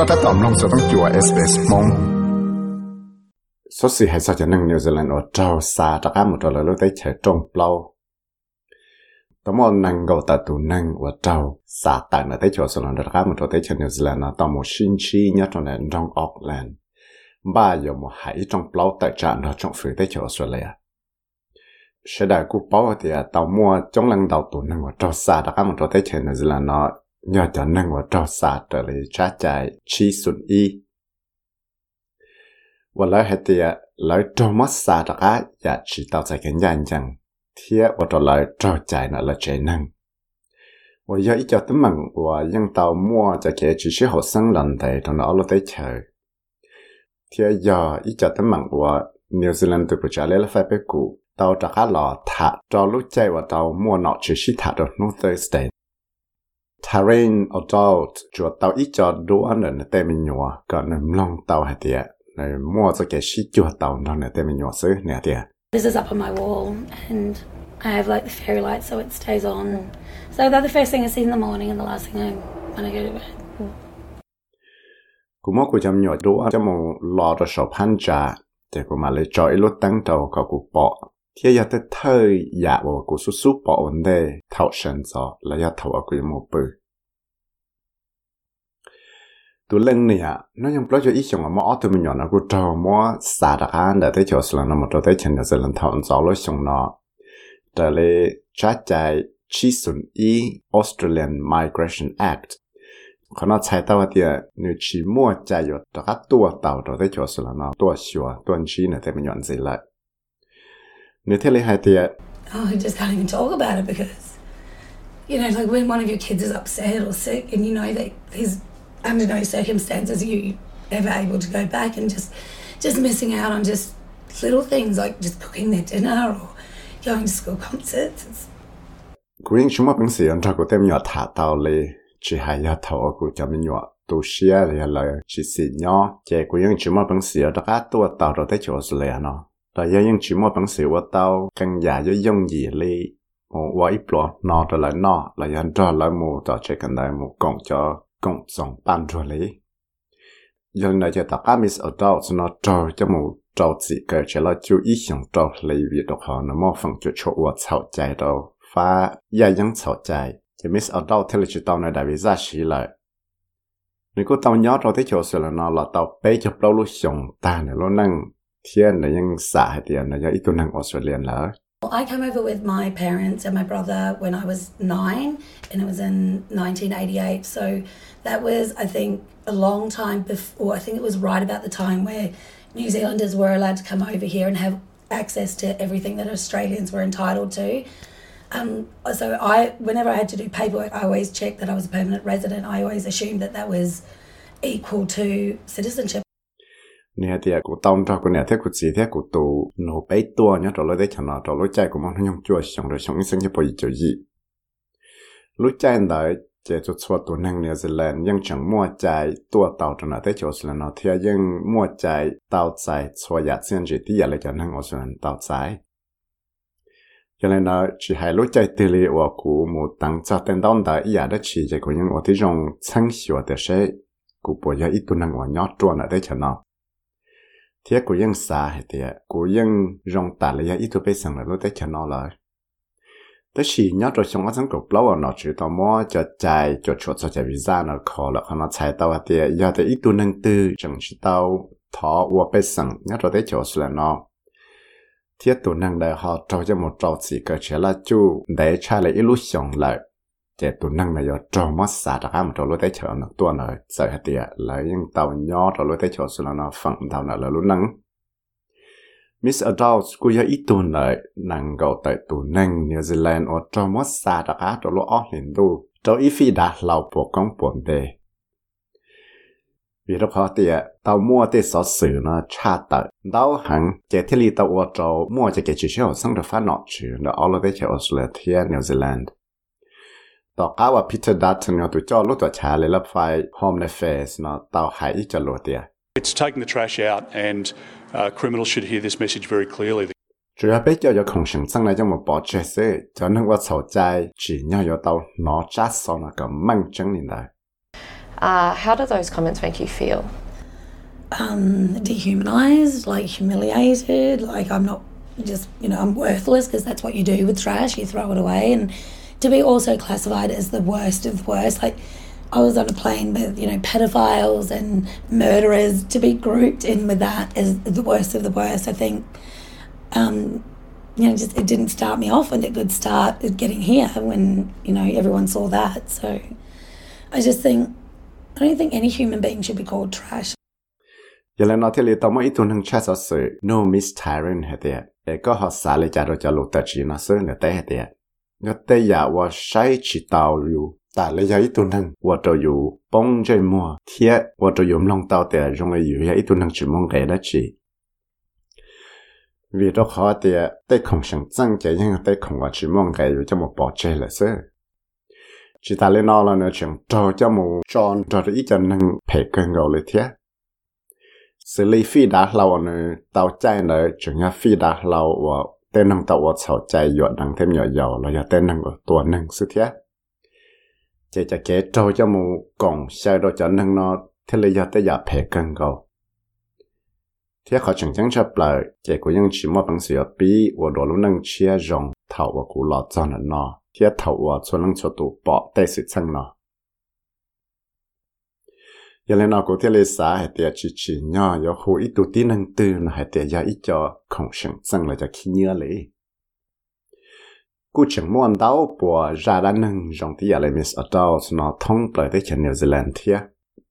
ก็ถ้าตอมลงจะต้องจัวเอสเอสมงสุดสิให้สัจนึงนิวซีแลนด์ว่าเจ้าซาตะก้าหมดเลยรู้ได้เฉยตรงเปล่าตมอนังก็ตัดตัวนังว่าเจ้าซาตานได้ชัวสลันตะก้าหมดได้เฉยนิวซีแลนด์นะตอมชินชีเนี่ยตรงนั้นจงออกแลนด์บ้าอยู่มหายจงเปล่าแต่จานเราจงฝืนได้เฉยออสเตรเลีย sẽ đại cú bảo thì tàu mua trong lần đầu tụ năng vào trò xa đã có một trò tới chuyện là nó nhỏ cho năng và trò xa trở lại trả chạy chi xuân y. Và lời hệ thì lời trò mất xa đã có và chỉ tạo ra cái dạ nhận rằng thiết và trò lời trò chạy nó là chạy năng. Và do ý cho tấm mặn và dân tàu mua cho kẻ chỉ sẽ học sinh lần thầy trong đó là tới chờ. Thiết do ý cho tấm mặn và New Zealand từ trả lời là phải biết cụ tàu trả cá lò thả cho lúc chạy và tàu mua nọ chỉ sĩ thả được North State Terrain adult cho tàu ít cho đồ ăn là tên mình nhỏ. Còn nằm long tàu hạt tiệt này mua cho cái sĩ cho tàu nó là tên mình nhỏ xứ nè tiệt This is up on my wall and I have like the fairy light so it stays on. So they're the first thing I see in the morning and the last thing I when I go to bed. mua cú chăm nhỏ đồ ăn cho một lò cho sổ pan trà. Để cú mà lấy cho ít lúc tăng đầu có cú bỏ thế giờ tới thời giả bỏ của số số bỏ vấn đề thảo sân gió là giờ thảo ở quỹ một bự tụ lên này à nó nhung bao giờ ít chồng mà ở tôi mình nhỏ nó cứ trâu mỏ xả đặc an để tới chỗ sờ nó một chỗ tới chân là sờ lần thảo gió lối chồng nó trở lại trái trái chi sùn y Australian Migration Act 可能猜到的，你期末加油，这个多到这的就是了呢，多少多少呢？他们原则了。Natalie had tiệt. Oh, I just can't even talk about it because, you know, like when one of your kids is upset or sick, and you know that there's under no circumstances you ever able to go back, and just just missing out on just little things like just cooking their dinner or going to school concerts. It's... Green chuma bình si yon trago tem yo tha tao le chi ha ya tao ku cha min yo tu xia le la chi si nyo che ku yung chuma bình si yo da ka tu tao ro te chos. 但有用 chỉ một bằng sự vật tao, căn giả với dùng gì li một vài bộ nọ trở lại nọ là dân trở lại một trò chơi cần đại, một cộng cho cộng dòng ban rồi lý giờ này cho tập amis adults nó trở cho một trở chỉ cái chỉ là chú ý 想 trở lấy việc đó họ nó mò phần cho chỗ vật sau chạy đâu và gia dân sau chạy thì miss adult thế là chỉ tao đại vì ra xí lại nếu có tao nhớ rồi thế chỗ sẽ là nó là tao bé chụp đâu lúc sống ta này năng. Thiên là những xã tiền là ít Australian là Well, I came over with my parents and my brother when I was nine, and it was in 1988. So that was, I think, a long time before. I think it was right about the time where New Zealanders were allowed to come over here and have access to everything that Australians were entitled to. Um, so I, whenever I had to do paperwork, I always checked that I was a permanent resident. I always assumed that that was equal to citizenship. nè, thì à, cũng tông cho cũng nè, thế cũng gì thế cũng tụ nó bấy tua nhá rồi lấy đấy nào rồi lấy chạy cũng mong nó nhung chua xong rồi xong sinh cái bồi chỗ gì lúc chạy chế cho cho tụ năng New Zealand nhưng chẳng mua chạy tua tàu cho nó thế chỗ là nó, thì à, nhưng mua chạy tàu chạy cho giá tiền gì thì giờ lấy cho năng ở Zealand tàu chạy cho nên là chỉ hai lúc chạy từ li và cụ một tăng cho tên đông đã ý đã chỉ chạy của những ở thị trường sáng sủa để sẽ cụ bỏ ra ít tu năng ở nhỏ tròn ở đây cho thế cô yên xa hết thế cô yên rong tả lấy à, ít thuốc bê sang là lúc đấy cho nó lại tới khi nhớ rồi chúng ta thằng cậu lâu à, nó chỉ tao mua cho chạy cho chuột, cho chạy visa nó khó là nó chạy tao à, hết tiệt giờ thì ít tuần nâng tư, chẳng chỉ tao thọ uo bé sang nhớ rồi đấy cho là nó thiết tụ nâng đại họ trâu cho một trâu chỉ cái chuyện là chú, để chạy lại ít lúc xong lại chế tụ năng này yo trò mất xả ra cái một trò tới chợ nó tua nó sợ hạt tiệt là những tàu nhỏ trò tới chợ xưa nó phẳng tàu nó là lúc năng Miss Adults của yo ít tuần lại năng gạo tại tụ năng New Zealand ở trò mất xả ra cái trò ở hiện tu. Trò ít phi công buồn đề vì lúc họ tiệt tàu mua tiệt sở sử nó cha tờ đau hẳn chế tàu ở mua chế cái chỉ số sang được phát nọ chứ nó ở lối tới chợ Australia, New Zealand. รู้ได้เชื่อเนาะตัวเนาะใส่เดียแล้วยังเตาย่อตัวรู้ได้จอสแล้วเนาะฝั่งเตาเนาะแล้วรู้นัง Miss Adult กูอยากอีตัวไหนนังก็แต่ตัวนั่งนิวซีแลนด์อดจอมว่าซาตะกาตัวลูกอ้อเห็นดูตัวอีฟีดาเราปวกก้องปวนเดวีรพอเตี to be also classified as the worst of the worst. Like, I was on a plane with, you know, pedophiles and murderers to be grouped in with that as the worst of the worst. I think, um, you know, just it didn't start me off and it could start getting here when, you know, everyone saw that. So I just think, I don't think any human being should be called trash. Yelena tili tomo itun hang chasa no miss tyron hetia. Eko ho sali jaro jalo tachina su ne te hetia. งแต่อย่าว่าใช้ชิตาวอยู่แต่ละยาอีตุนทังว่าจะอยู่ป้องใจมัวเทียว่าจะยมลงเตาแต่ยังไงอยู่ยาอีตุนทังชิมองแก่ละจีวิธีองขอเตียได้ของฉันจังใจยังได้ของว่าชิมองแก่อยู่จะมาบอกใจเละเซ่จิตาเลนอลเนฉังจอจะมูจอนจอดอีจันนังเพกเกินเอาเลยเทียสิลีฟีดาเราเนี่เตาใจเนี่ยจึงยาฟีดาเราว่า có họ xả lại trả rồi cho lụt tài chỉ nó sự người tây hết đấy người tây ya và sai chỉ tao lưu ta lấy ít tuần hằng và cho yêu bông chơi mua thiệt và cho yêu lòng tao để trong cái yêu ít tuần hằng chỉ mong cái đó chỉ vì đó khó thì tây không sang tăng cái nhưng tây không có chỉ mong cái cho một bỏ chơi là sự chỉ ta lên nó là nó chẳng cho cho một tròn cho ít cho năng phải cân gạoเลยthiệt xử lý phi đã lâu nữa tàu chạy nữa chúng ta phi đã lâu và tên năng tàu và sầu chạy dọn đằng thêm nhỏ nhỏ là giờ tên năng ở tuổi năng sự thế chỉ cho kế trâu cho một cổng xe đồ cho năng nó thế là giờ tới giờ phải cần cầu thế họ chẳng chẳng chấp lại chỉ của những chỉ một bằng sự bí và đồ lúc năng chia rong thầu và cụ lọt cho giờ lên nào có thể lấy xả hay tiệt chỉ chỉ nhỏ, giờ hồ ít tụ tí năng tư là hay tiệt giờ ít cho không sẵn sàng là cho khi nhớ lấy cú chẳng muốn đau bùa ra đã nâng dòng tí giờ lấy miss adults nó thông bởi tới chân New Zealand thia.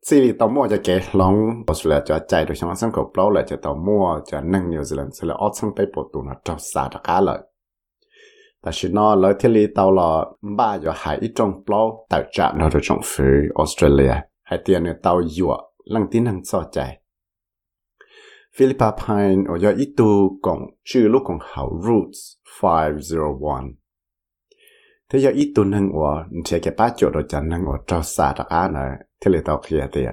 Chỉ vì tao mua cho kẻ lòng bớt là cho chạy được trong sân cổ bao là cho tao mua, cho năng New Zealand, sẽ là ót sang tây bộ tụ nó trâu xa đặc cả lợi. Ta chỉ nó lời thiết lý tao ba giờ hải ít trong bao tạo trạng nó trong phía Australia hai tiền nửa tàu dụa, lăng tin năng so chạy. Philippa Pine ở giờ ít tu, còn chữ lúc còn hậu Roots 501 thế giờ ít tu nâng ở thì cái ba chỗ đồ chẳng nâng ở trao xa đặc á này thế là tàu kia tiền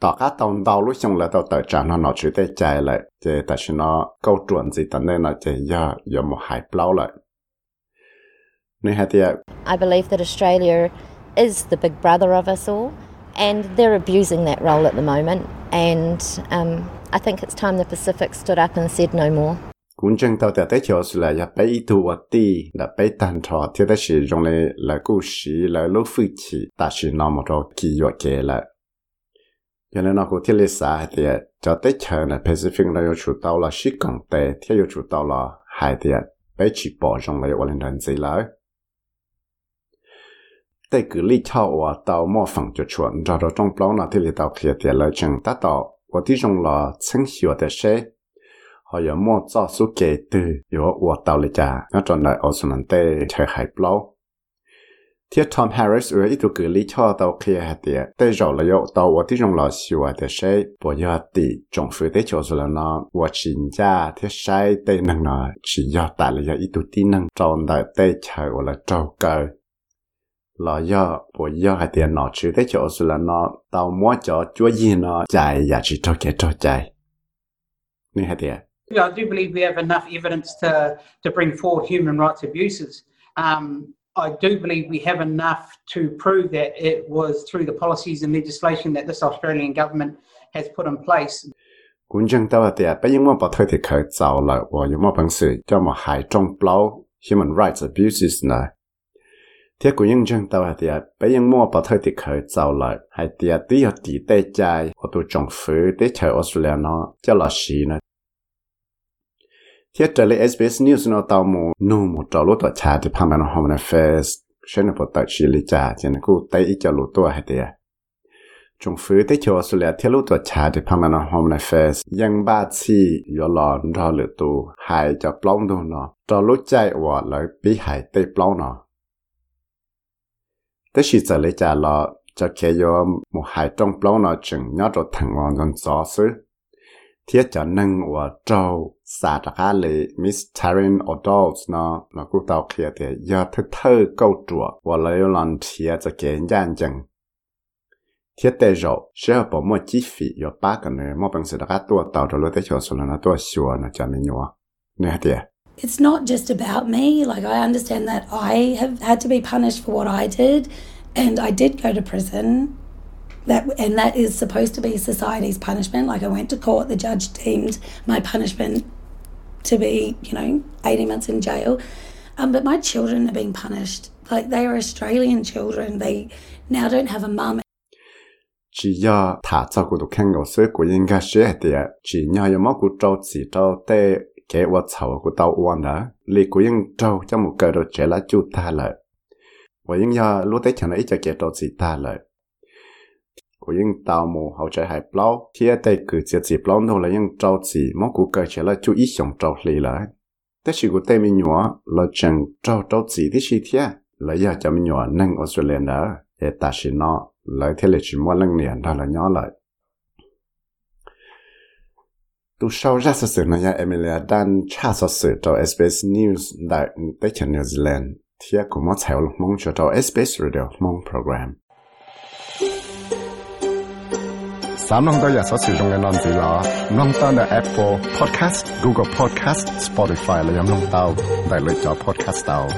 tàu cá tàu tàu lúc xong là tàu tàu trả nó nó chỉ để chạy lại. Thì tại vì nó, câu chuẩn gì tận nên là chỉ giờ giờ một hải bao lại. Nên hai I believe that Australia is the big brother of us all and they're abusing that role at the moment. And um, I think it's time the Pacific stood up and said no more. cũng chân tàu tại chỗ là ya bé tu và ti là bé tàn trò thì đó là dùng lại là cố sĩ là lúc phu chỉ ta chỉ nó một trò kỳ yếu kể là cho nên nó cũng thiết lý xã thì cho tới chờ là Pacific nó yêu chủ tàu là sĩ cộng tệ thì yêu chủ tàu là hai thì bé chỉ bỏ trong lại ở cứ lý và phẳng cho chuẩn ra trong bao nào thì lý tàu kia tiền lời chẳng ta tàu và tí trong là chân hiểu để xe họ có mò cho số kế và tàu lý trả nó chọn lại ở số năng tê chơi hải bao thiết Tom Harris ở ít cứ lý cho tàu kia hạt tiền rồi là có tàu và tí trong là xíu để bỏ trong phía tê cho số là nó và chính ra thiết sai tê năng nó chỉ do tại là ít tí năng chọn lại tê chơi là trâu cơ là do bộ do hai tiền nó chữ thế chỗ là nó tao mua cho chúa gì nó chạy và chỉ cho cái cho chạy nên hai tiền Yeah, I do believe we have enough evidence to, to bring forward human rights abuses. Um, I do believe we have enough to prove that it was through the policies and legislation that this Australian government has put in place. cũng chẳng tao thì bây giờ mà bảo thôi thì khởi tạo lại và những mà bằng sự cho mà hại trong bao human rights abuses này thế của những chân tàu thì bây giờ mua bảo thôi thì khởi giàu lại hay thì tí ở tí tê chạy hoặc tụ trồng phứ để chờ Australia nó cho là xí nữa thế trở lại SBS News nó tàu mù nô một trò lúc tàu cha thì phàm nó Home Affairs sẽ nó bảo tại chỉ lý trả cho nên cô tay ít cho lúc tuổi hay thì trong phứ để chờ Australia thế lúc tàu cha thì phàm nó Home Affairs ยังบ้าที่ยอลอนรอหรือตัวหายจะปล้องดูเนาะจอรู้ใจว่าเลยปีหายเตปล้องเนาะ แต่สิจะเลยจะรอจะเคยมมหายต้องปล้องนอจึงยอดรถถังงอนกันซอซื้อเทียจะนึ่งว่าเจ้าสาตกาเลยมิสทารินออดอลส์เนาะแล้วกูเตาเคลียเทียยอดเธอเธอก้าตัวว่าเลยลอนเทียจะเกณฑ์ยันจังเทียแต่เราเชื่อผมว่าจีฟียอป้ากันเนยมอเป็นสาตกาตัวเต่าจะรู้ได้เฉยสุดแล้วนะตัวชัวนะจะไม่หนัวเนี่ยเดีย it's not just about me. Like, I understand that I have had to be punished for what I did, and I did go to prison. that and that is supposed to be society's punishment. Like I went to court, the judge deemed my punishment to be, you know, 80 months in jail. Um, but my children are being punished. Like they are Australian children. They now don't have a mum chỉ do thả cho cụ tụ khen ngầu sữa của yên gà sữa thì chỉ nhờ yo móc cụ trâu chỉ trâu tê chế vật sầu của tao uan đã li của yên trâu cho một cờ đồ trẻ là chu ta lợi. Và yên do lúc tới chẳng ấy cho kế đồ gì ta lợi. Của yên tao mù hậu trái hải plau thì tê cử chỉ chỉ plau đâu là yên trâu chỉ móc cụ cờ trẻ là chu ý sống trâu li lại thế chỉ của tây mình nhỏ là chẳng trâu trâu chỉ thế chỉ thế là giờ cho mình nhỏ nâng Australia đó để ta chỉ nó lại thế là chỉ mua lăng liền đó là nhỏ lại tu sau ra sự sự này Emilia. Đang tra sự sự cho SBS News đại tế chân New Zealand. Thì cũng mất theo mong cho cho SBS Radio mong program. Sám nông tôi là sự sự trong cái non gì là nông ta là Apple Podcast, Google Podcast, Spotify là nông tao. Đại lựa chọn podcast tao.